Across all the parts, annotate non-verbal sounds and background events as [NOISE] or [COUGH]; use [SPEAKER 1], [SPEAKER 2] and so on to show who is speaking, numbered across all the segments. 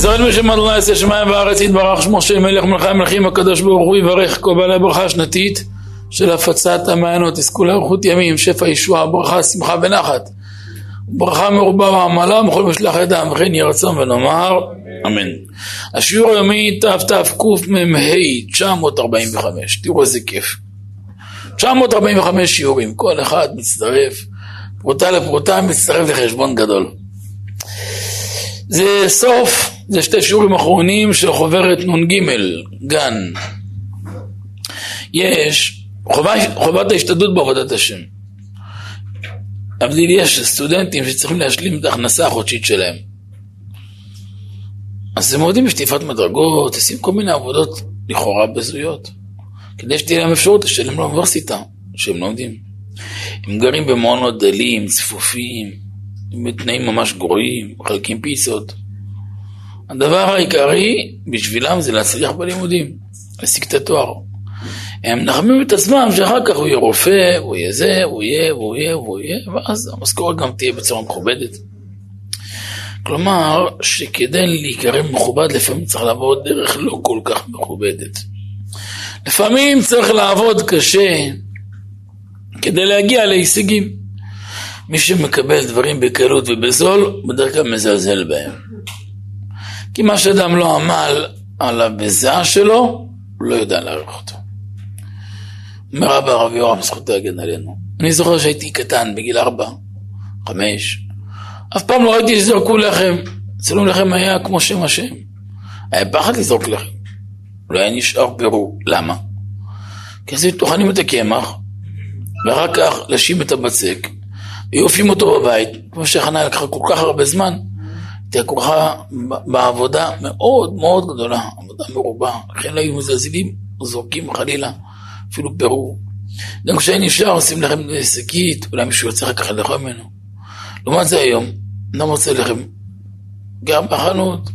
[SPEAKER 1] ישראל בשם אדוני יעשה שמיים וארץ יתברך שמו של מלך מלכי המלכים הקדוש ברוך הוא יברך כל בעלי ברכה שנתית של הפצת המעיינות. יזכו לאריכות ימים שפע ישועה ברכה שמחה ונחת. ברכה מרובה ועמלה וכל משלח ידם וכן יהי רצון ונאמר אמן. השיעור היומי תתקמ"ה 945 תראו איזה כיף. 945 שיעורים כל אחד מצטרף פרוטה לפרוטה מצטרף לחשבון גדול. זה סוף, זה שתי שיעורים אחרונים של חוברת נ"ג, גן. יש חובה, חובת ההשתדלות בעבודת השם. להבדיל יש סטודנטים שצריכים להשלים את ההכנסה החודשית שלהם. אז הם עובדים בשטיפת מדרגות, עושים כל מיני עבודות לכאורה בזויות, כדי שתהיה להם אפשרות לשלם לאוניברסיטה שהם לומדים. הם גרים במעונות דלים, צפופים, בתנאים ממש גרועים, מחלקים פיצות. הדבר העיקרי בשבילם זה להצליח בלימודים, להשיג את התואר. הם נחמים את עצמם שאחר כך הוא יהיה רופא, הוא יהיה זה, הוא יהיה, הוא יהיה, הוא יהיה, ואז המשכורת גם תהיה בצורה מכובדת. כלומר, שכדי להיקרא מכובד לפעמים צריך לעבוד דרך לא כל כך מכובדת. לפעמים צריך לעבוד קשה כדי להגיע להישגים. מי שמקבל דברים בקלות ובזול, בדרך כלל מזלזל בהם. כי מה שאדם לא עמל על הבזעה שלו, הוא לא יודע להעריך אותו. אומר רבא הרב יורם, זכותו יגן עלינו. אני זוכר שהייתי קטן, בגיל ארבע, חמש, אף פעם לא ראיתי שזרקו לחם. אצלנו לחם היה כמו שם השם. היה פחד לזרוק לחם. לא היה נשאר פירור. למה? כי אז טוחנים את הקמח, ואחר כך לשים את הבצק, ויופים אותו בבית, כמו שהכנה לקחה כל כך הרבה זמן, כרוכה בעבודה מאוד מאוד גדולה, עבודה מרובה, לכן לא היו מזלזלים, זורקים חלילה, אפילו פירור. גם כשהיה נשאר עושים לחם שקית, אולי מישהו יוצא אחר כך לאכול ממנו. לעומת זה היום, אדם רוצה לחם, גם בחנות,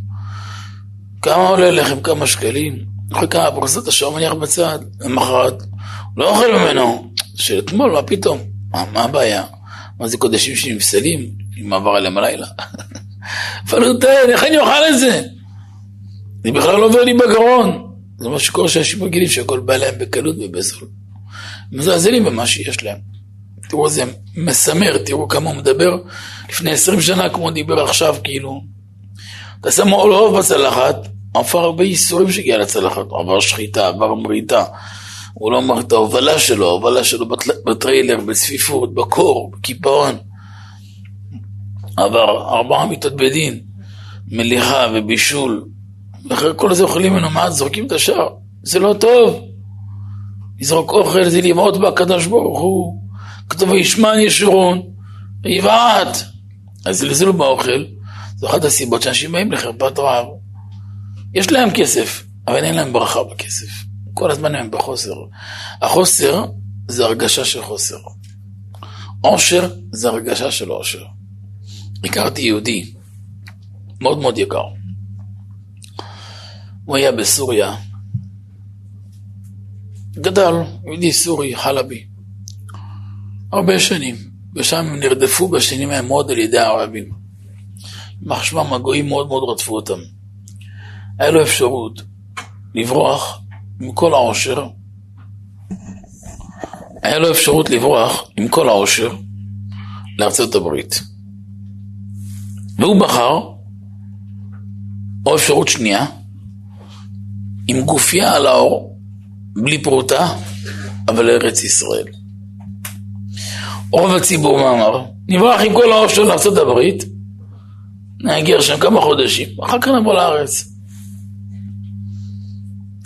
[SPEAKER 1] כמה עולה לחם, כמה שקלים, אחרי כמה פרסות השער מניח בצד, למחרת, הוא לא אוכל ממנו, של אתמול, מה פתאום, מה, מה הבעיה? מה זה קודשים שנפסלים, אם עבר עליהם הלילה? [LAUGHS] פלוטן, איך אני אוכל את זה? זה בכלל לא עובר לי בגרון. זה מה שקורה שאנשים רגילים שהכל בא להם בקלות ובזול. מזלזלים במה שיש להם. תראו, זה מסמר, תראו כמה הוא מדבר לפני עשרים שנה כמו דיבר עכשיו, כאילו. אתה שם אוהב בצלחת, עבר הרבה ייסורים שהגיע לצלחת, עבר שחיטה, עבר מריטה. הוא לא אמר את ההובלה שלו, ההובלה שלו בטריילר, בצפיפות, בקור, בקיפאון. עבר ארבעה מיטות בדין, מליחה ובישול, ואחרי כל זה אוכלים ממנו מעט, זורקים את השאר. זה לא טוב. לזרוק אוכל זה לבעוט בקדוש ברוך הוא. כתוב וישמן ישורון, ויבעט. אז זלזלו באוכל, זו אחת הסיבות שאנשים באים לחרפת רעב. יש להם כסף, אבל אין להם ברכה בכסף. כל הזמן הם בחוסר. החוסר זה הרגשה של חוסר. עושר זה הרגשה של עושר. הכרתי יהודי מאוד מאוד יקר. הוא היה בסוריה, גדל, יהודי סורי, חלבי, הרבה שנים, ושם הם נרדפו בשנים ההם מאוד על ידי הערבים. מחשבם הגויים מאוד מאוד רדפו אותם. היה לו אפשרות לברוח עם כל העושר, היה לו אפשרות לברוח עם כל העושר לארצות הברית. והוא בחר, או אפשרות שנייה, עם גופייה על האור, בלי פרוטה, אבל לארץ ישראל. רוב הציבור, מה אמר? נברח עם כל האור שלו לארצות הברית, נהגר שם כמה חודשים, אחר כך נבוא לארץ.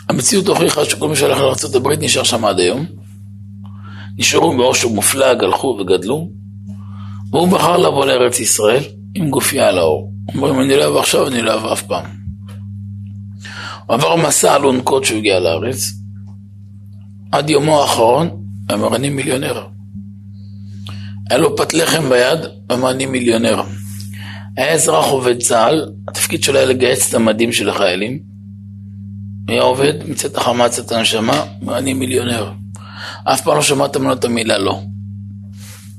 [SPEAKER 1] המציאות הוכיחה שכל מי שהלך לארצות הברית נשאר שם עד היום. נשארו באושר מופלג, הלכו וגדלו, והוא בחר לבוא לארץ ישראל עם גופייה על האור. אומרים, אני לא אבוא עכשיו, אני לא אבוא אף פעם. הוא עבר מסע אלונקות כשהוא הגיע לארץ. עד יומו האחרון, אמר, אני מיליונר. היה לו פת לחם ביד, אמר, אני מיליונר. היה אזרח עובד צה"ל, התפקיד שלו היה לגייס את המדים של החיילים. היה עובד, מצאת החמץ את הנשמה, אני מיליונר. אף פעם לא שמעת ממנו את המילה לא.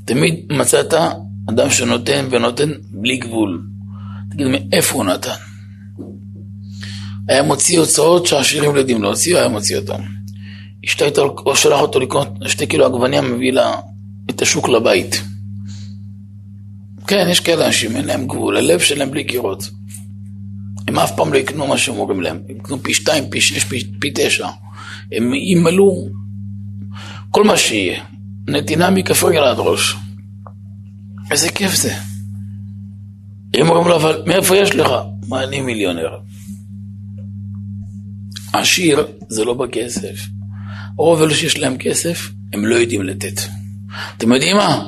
[SPEAKER 1] תמיד מצאת אדם שנותן ונותן בלי גבול. תגיד, מאיפה הוא נתן? היה מוציא הוצאות שהעשירים לא יודעים להוציא, היה מוציא אותם. אשתו הייתה שולח אותו לקנות שתי קילו עגבניה, מביא לה את השוק לבית. כן, יש כאלה אנשים, אין להם גבול, הלב שלהם בלי קירות. הם אף פעם לא יקנו מה שאומרים להם, הם יקנו פי שתיים, פי שש, פי, פי תשע. הם ימלאו כל מה שיהיה. נתינה מכף רגל עד ראש. איזה כיף זה. הם אומרים לו, אבל מאיפה יש לך? מה, אני מיליונר. עשיר זה לא בכסף. רוב אלו שיש להם כסף, הם לא יודעים לתת. אתם יודעים מה?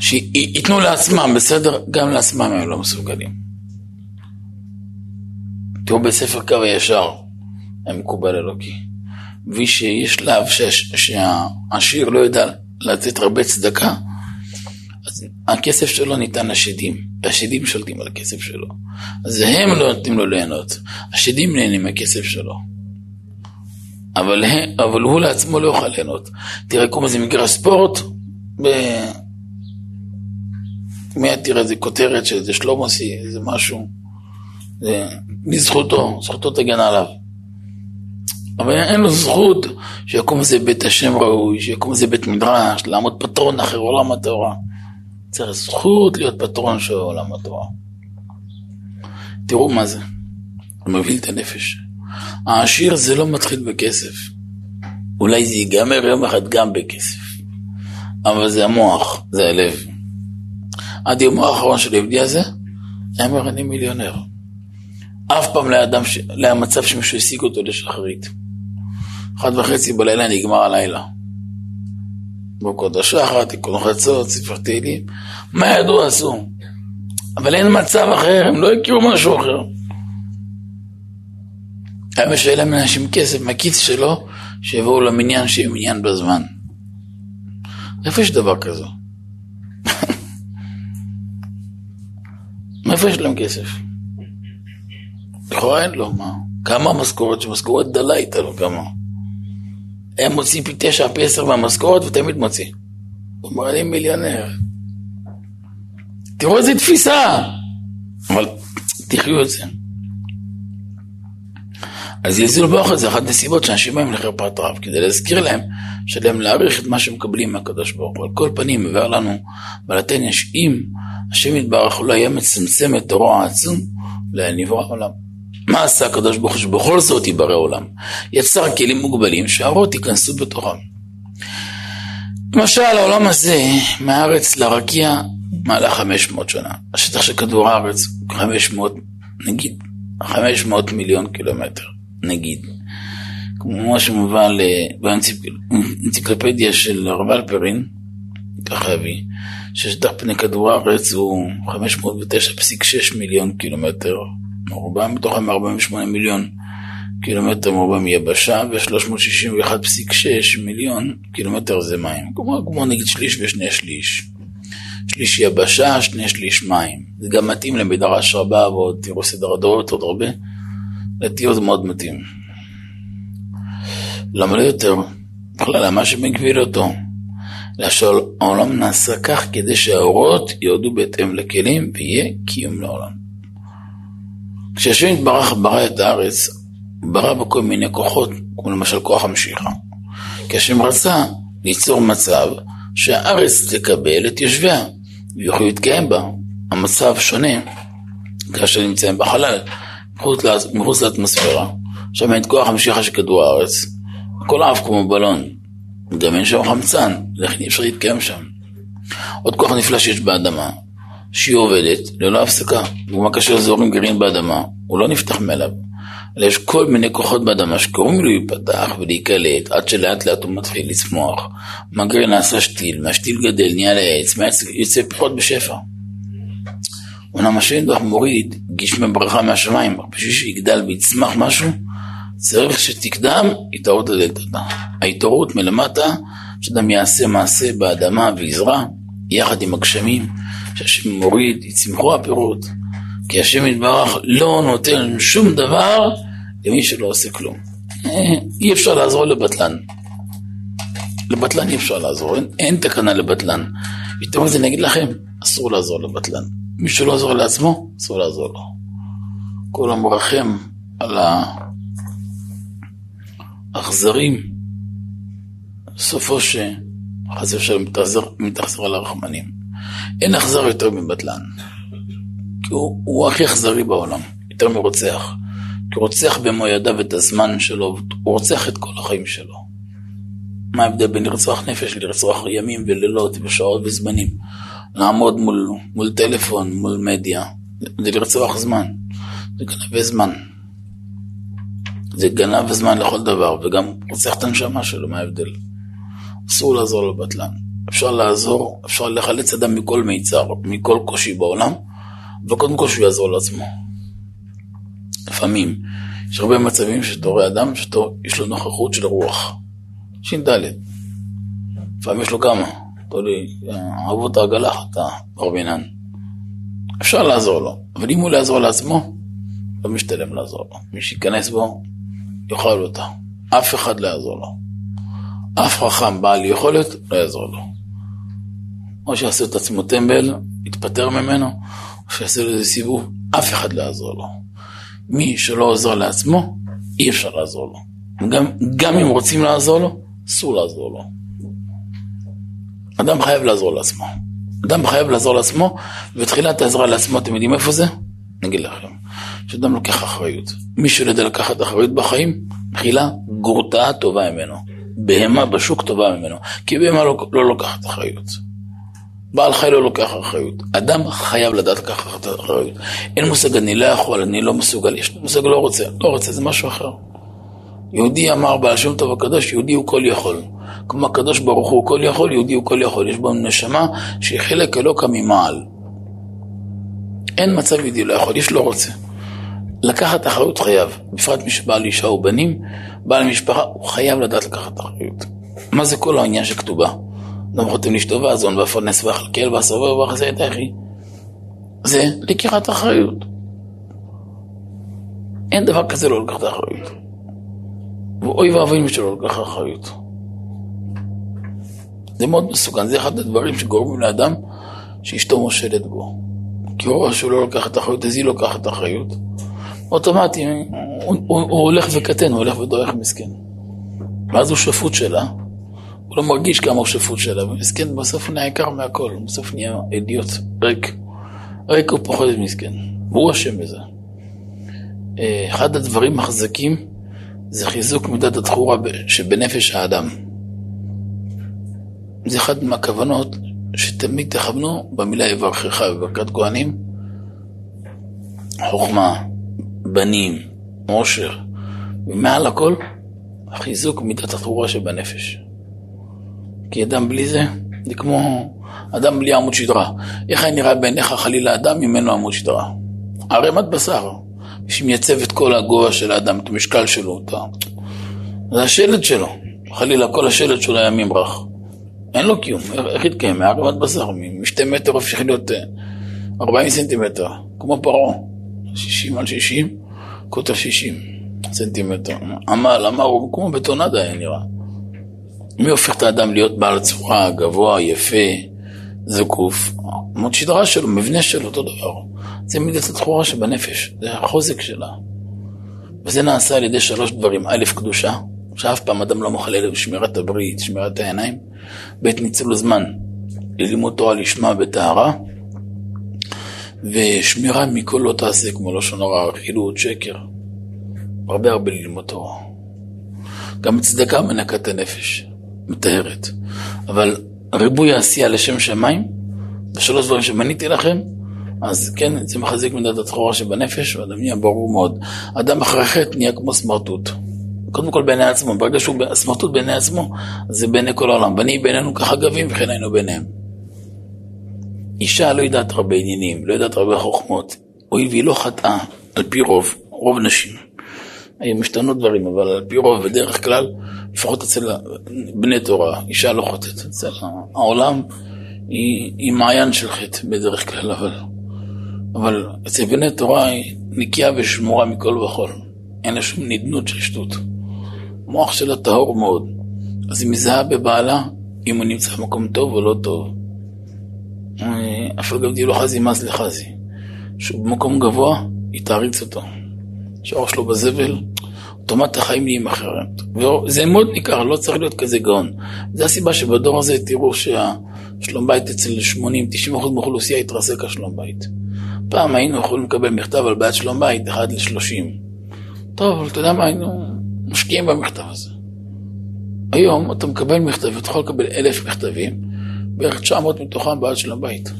[SPEAKER 1] שייתנו לעצמם, בסדר? גם לעצמם הם לא מסוגלים. תראו בספר קו הישר, הם מקובל אלוקי. שיש שלב שהעשיר לא יודע לתת הרבה צדקה, הכסף שלו ניתן לשדים, והשדים שולטים על הכסף שלו. אז הם לא נותנים לו ליהנות, השדים נהנים מהכסף שלו. אבל, אבל הוא לעצמו לא יוכל ליהנות. תראה, קוראים לזה מגרש ספורט, ב... מיד תראה איזה כותרת של איזה שלומוסי, איזה משהו. זה מזכותו, זכותו תגן עליו. אבל אין לו זכות שיקום איזה בית השם ראוי, שיקום איזה בית מדרש, לעמוד פטרון אחר עולם התורה. צריך זכות להיות פטרון של עולם התורה. תראו מה זה, הוא מבהיל את הנפש. העשיר זה לא מתחיל בכסף. אולי זה ייגמר יום אחד גם בכסף. אבל זה המוח, זה הלב. עד יום האחרון של היהודי הזה, היה אומר אני מיליונר. אף פעם לא. לא היה מצב שמישהו השיג אותו לשחרית. אחת וחצי בלילה נגמר הלילה. ברכות השחר, תיקון חצות, ספר תהילים. מה ידעו עשו? אבל אין מצב אחר, הם לא הכירו משהו אחר. היה משלם לאנשים כסף מהכיס שלו, שיבואו למניין שיהיה מניין בזמן. איפה יש דבר כזה? מאיפה יש להם כסף? לכאורה אין לו, מה? כמה משכורת? שמשכורת דלה הייתה לו, כמה? הם מוציאים פי תשע, פי עשר מהמשכורת, ותמיד מוציא. הוא אומר, אני מיליונר. תראו איזה תפיסה! אבל תחיו את זה. אז זלזול באוכל זה אחת הסיבות שאנשים באים לחרפת רב, כדי להזכיר להם שלהם להעריך את מה שמקבלים מהקדוש ברוך הוא. על כל פנים, מבאר לנו בלתן יש אם השם יתברך לא היה מצמצם את תורו העצום, לא היה נברא עולם. מה עשה הקדוש ברוך הוא שבכל זאת יברא עולם? יצר כלים מוגבלים שהאורות ייכנסו בתוכם. למשל, העולם הזה, מהארץ לרקיע, מעלה 500 שנה. השטח של כדור הארץ הוא 500, נגיד, 500 מיליון קילומטר. נגיד, כמו שמובא באנציקלופדיה של הרב אלפרין, ככה אבי, ששטח פני כדור הארץ הוא 509.6 מיליון קילומטר מרובע, מתוכם 48 מיליון קילומטר מרובע מיבשה ו-361.6 מיליון קילומטר זה מים. כמו, כמו נגיד שליש ושני שליש. שליש יבשה, שני שליש מים. זה גם מתאים למדרש רבה ועוד תראו סדר הדורות עוד הרבה. לדעתי זה מאוד מתאים. למה לא יותר? בכלל, מה שמגביל אותו? לשאול, העולם נעשה כך כדי שהאורות יורדו בהתאם לכלים ויהיה קיום לעולם. כשהשם יתברך ברא את הארץ, ברא בה כל מיני כוחות, כמו למשל כוח המשיכה. כי השם רצה ליצור מצב שהארץ תקבל את יושביה ויוכלו להתקיים בה. המצב שונה כאשר נמצאים בחלל. מחוץ לאטמוספירה, שם אין את כוח המשיכה של כדור הארץ, הכל עף כמו בלון, גם אין שם חמצן, לכן אי אפשר להתקיים שם. עוד כוח נפלא שיש באדמה, שהיא עובדת ללא הפסקה, דוגמה כאשר זורים גרעין באדמה, הוא לא נפתח מאליו, אלא יש כל מיני כוחות באדמה שקוראים לו להיפתח ולהיקלט עד שלאט לאט הוא מתחיל לצמוח. מהגרעין נעשה שתיל, מהשתיל גדל, נהיה לעץ, מהעץ יוצא פירות בשפע. אומנם השם ידבח מוריד גשמי ברכה מהשמיים, בשביל שיגדל ויצמח משהו, צריך שתקדם התעוררות לדלתתה. ההתעוררות מלמטה, שאדם יעשה מעשה באדמה ויזרע, יחד עם הגשמים, שהשם מוריד, יצמחו הפירות. כי השם יתברך לא נותן שום דבר למי שלא עושה כלום. אי אפשר לעזור לבטלן. לבטלן אי אפשר לעזור, אין, אין תקנה לבטלן. יותר מזה אני אגיד לכם, אסור לעזור לבטלן. מי שלא עזור לעצמו, אסור לעזור לו. כל המרחם על האכזרים, סופו שחס ושלום מתאכזר על הרחמנים. אין אכזר יותר מבטלן. כי הוא, הוא הכי אכזרי בעולם, יותר מרוצח. כי הוא רוצח במו ידיו את הזמן שלו, הוא רוצח את כל החיים שלו. מה ההבדל בין לרצוח נפש לרצוח ימים ולילות ושעות וזמנים? לעמוד מול, מול טלפון, מול מדיה, זה לרצוח זמן, זה גנבי זמן. זה גנב זמן לכל דבר, וגם רוצח את הנשמה שלו, מה ההבדל? אסור לעזור לבטלן. אפשר לעזור, אפשר לחלץ אדם מכל מיצר, מכל קושי בעולם, וקודם כל שהוא יעזור לעצמו. לפעמים, יש הרבה מצבים שאתה רואה אדם שיש לו נוכחות של רוח. ש"ד. לפעמים יש לו כמה. תולי, אהבות העגלה חטא, ברבינן. אפשר לעזור לו, אבל אם הוא לא יעזור לעצמו, לא משתלם לעזור לו. מי שייכנס בו, יאכל אותה. אף אחד לא יעזור לו. אף חכם בעל יכולת, לא יעזור לו. או שיעשה את עצמו טמבל, יתפטר ממנו, או שיעשה לו איזה סיבוב, אף אחד לא יעזור לו. מי שלא עוזר לעצמו, אי אפשר לעזור לו. גם, גם אם רוצים לעזור לו, אסור לעזור לו. אדם חייב לעזור לעצמו. אדם חייב לעזור לעצמו, ותחילת העזרה לעצמו, אתם יודעים איפה זה? אני אגיד לכם, שאדם לוקח אחריות. מי שלא יודע לקחת אחריות בחיים, תחילה גורתה טובה ממנו. בהמה בשוק טובה ממנו, כי בהמה לא, לא לוקחת אחריות. בעל חי לא לוקח אחריות. אדם חייב לדעת לקחת אחריות. אין מושג אני לא יכול, אני לא מסוגל, יש מושג לא רוצה. לא רוצה, זה משהו אחר. יהודי אמר בעל שם טוב הקדוש, יהודי הוא כל יכול. כמו הקדוש ברוך הוא כל יכול, יהודי הוא כל יכול. יש בו נשמה שהיא חלק אלוקא ממעל. אין מצב יהודי לא יכול, יש לא רוצה. לקחת אחריות חייב, בפרט מי שבעל אישה ובנים, בעל משפחה, הוא חייב לדעת לקחת אחריות. מה זה כל העניין של כתובה? לא חותם לאשתו ואזון ואפרנס ואכלכל ואסרבר ואחזי את אחי. זה לקיחת אחריות. אין דבר כזה לא לקחת אחריות. ואוי ואבוי מי שלא לקח אחריות. זה מאוד מסוכן, זה אחד הדברים שגורמים לאדם שאשתו מושלת בו. כי הוא רואה שהוא לא לוקח את האחריות, אז היא לוקחת את האחריות. אוטומטי, הוא, הוא, הוא הולך וקטן, הוא הולך ודורך מסכן. ואז הוא שפוט שלה, הוא לא מרגיש כמה הוא שפוט שלה, ומסכן בסוף נהיה יקר מהכל, בסוף נהיה אידיוט, ריק. ריק הוא פוחד מסכן, והוא אשם בזה. אה, אחד הדברים החזקים זה חיזוק מידת התחורה שבנפש האדם. זה אחת מהכוונות שתמיד תכוונו במילה יברכך בברכת כהנים. חוכמה, בנים, עושר, ומעל הכל, חיזוק מידת התחורה שבנפש. כי אדם בלי זה, זה כמו אדם בלי עמוד שדרה. איך היה נראה בעיניך חלילה אדם אם אין לו עמוד שדרה? ערימת בשר, שמייצב את כל הגובה של האדם, את המשקל שלו, את ה... זה השלד שלו. חלילה כל השלד שלו היה ממרח. אין לו קיום, איך יתקיים? מערימת בשר, משתי מטר הופך להיות 40 אה, סנטימטר, כמו פרעה, 60 על 60, קוטר 60 סנטימטר. עמל, אמר, הוא כמו בטונדה היה נראה. מי הופך את האדם להיות בעל צורה, גבוה, יפה, זקוף? עמוד שדרה שלו, מבנה שלו, אותו דבר. זה מידת התחורה שבנפש, זה החוזק שלה. וזה נעשה על ידי שלוש דברים. א', קדושה, שאף פעם אדם לא ללב שמירת הברית, שמירת העיניים. ב', ניצול זמן ללימוד תורה לשמה בטהרה. ושמירה מכל לא תעשה, כמו לשון הרע, רכילות, שקר. הרבה הרבה ללמוד תורה. גם צדקה מנקת הנפש. מטהרת. אבל ריבוי העשייה לשם שמיים, בשלוש דברים שמניתי לכם, אז כן, זה מחזיק מידת התחורה שבנפש, ואדם נהיה ברור מאוד. אדם אחרי חטא נהיה כמו סמרטוט. קודם כל בעיני עצמו, ברגע שהוא סמרטוט בעיני עצמו, זה בעיני כל העולם. בני בעינינו כחגבים וכן היינו ביניהם. אישה לא יודעת הרבה עניינים, לא יודעת הרבה חוכמות. הואיל והיא לא חטאה, על פי רוב, רוב נשים. היו משתנות דברים, אבל על פי רוב, בדרך כלל, לפחות אצל בני תורה, אישה לא חוטאת. אצל העולם היא, היא מעיין של חטא בדרך כלל, אבל, אבל אצל בני תורה היא נקייה ושמורה מכל וכול. אין לה שום נדנות של שטות. המוח שלה טהור מאוד. אז היא מזהה בבעלה אם הוא נמצא במקום טוב או לא טוב. אף על גב דיו חזי מס לחזי. שהוא במקום גבוה, היא תעריץ אותו. שהראש שלו בזבל, אוטומט החיים נהיים אחרת. וזה מאוד ניכר, לא צריך להיות כזה גאון. זו הסיבה שבדור הזה תראו שהשלום בית אצל 80-90% מהאוכלוסייה התרסק השלום בית. פעם היינו יכולים לקבל מכתב על בעיית שלום בית, 1 ל-30. טוב, אבל אתה יודע מה, היינו משקיעים במכתב הזה. היום אתה מקבל מכתב, אתה יכול לקבל אלף מכתבים, בערך 900 מתוכם בעד שלום בית,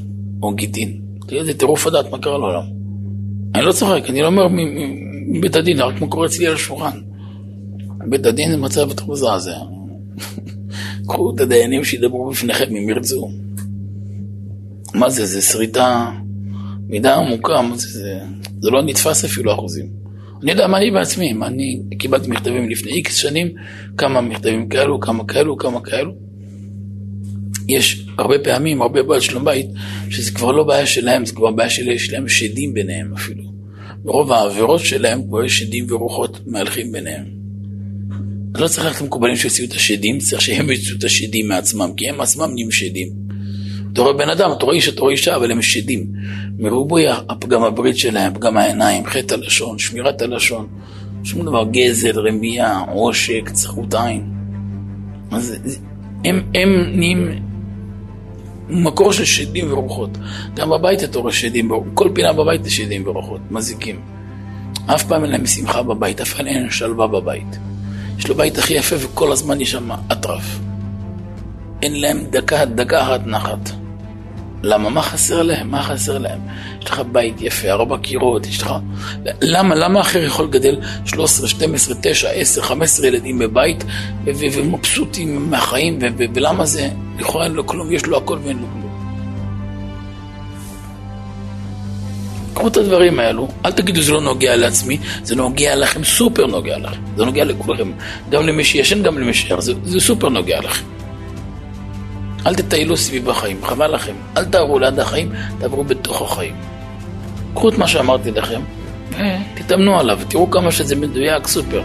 [SPEAKER 1] או גיטין. תראה, זה טירוף הדעת, מה קרה לעולם. אני לא צוחק, אני לא אומר מבית הדין, רק מה קורה אצלי על השולחן. בית הדין זה מצב יותר מזעזע. [LAUGHS] קחו את הדיינים שידברו בפניכם אם ירצו. מה זה, זה שריטה מידה עמוקה, מה זה, זה, זה לא נתפס אפילו אחוזים. אני יודע מה אני בעצמי, מה אני קיבלתי מכתבים לפני איקס שנים, כמה מכתבים כאלו, כמה כאלו, כמה כאלו. יש הרבה פעמים, הרבה בעיות שלום בית, שזה כבר לא בעיה שלהם, זה כבר בעיה של יש להם שדים ביניהם אפילו. ברוב העבירות שלהם כבר יש שדים ורוחות מהלכים ביניהם. אז לא צריך ללכת למקובלים שיוציאו את השדים, צריך שהם יוציאו את השדים מעצמם, כי הם עצמם נהיים שדים. אתה רואה בן אדם, אתה רואה איש, אתה רואה אישה, אבל הם שדים. מרובוי הפגם הברית שלהם, פגם העיניים, חטא הלשון, שמירת הלשון, שום דבר, גזל, רמייה, עושק, צחות עין. אז הם, הם נהיים מקור של שדים ורוחות. גם בבית אתה רואה שדים, כל פינה בבית זה שדים ורוחות, מזיקים. אף פעם אין להם שמחה בבית, אף פעם אין להם שלווה בבית. יש לו בית הכי יפה וכל הזמן יש שם אטרף. אין להם דקה, דקה אחת נחת. למה? מה חסר להם? מה חסר להם? יש לך בית יפה, ארבע קירות, יש לך... למה? למה אחר יכול לגדל 13, 12, 9, 10, 15 ילדים בבית ומבסוטים מהחיים, ולמה זה? לכאורה אין לו כלום, יש לו הכל ואין לו כלום. קחו את הדברים האלו, אל תגידו זה לא נוגע לעצמי, זה נוגע לכם, סופר נוגע לכם, זה נוגע לכולכם, גם למי שישן, גם למי שער, זה, זה סופר נוגע לכם. אל תטיילו סביב החיים, חבל לכם. אל תעברו ליד החיים, תעברו בתוך החיים. קחו את מה שאמרתי לכם, ותתאמנו עליו, תראו כמה שזה מדויק, סופר.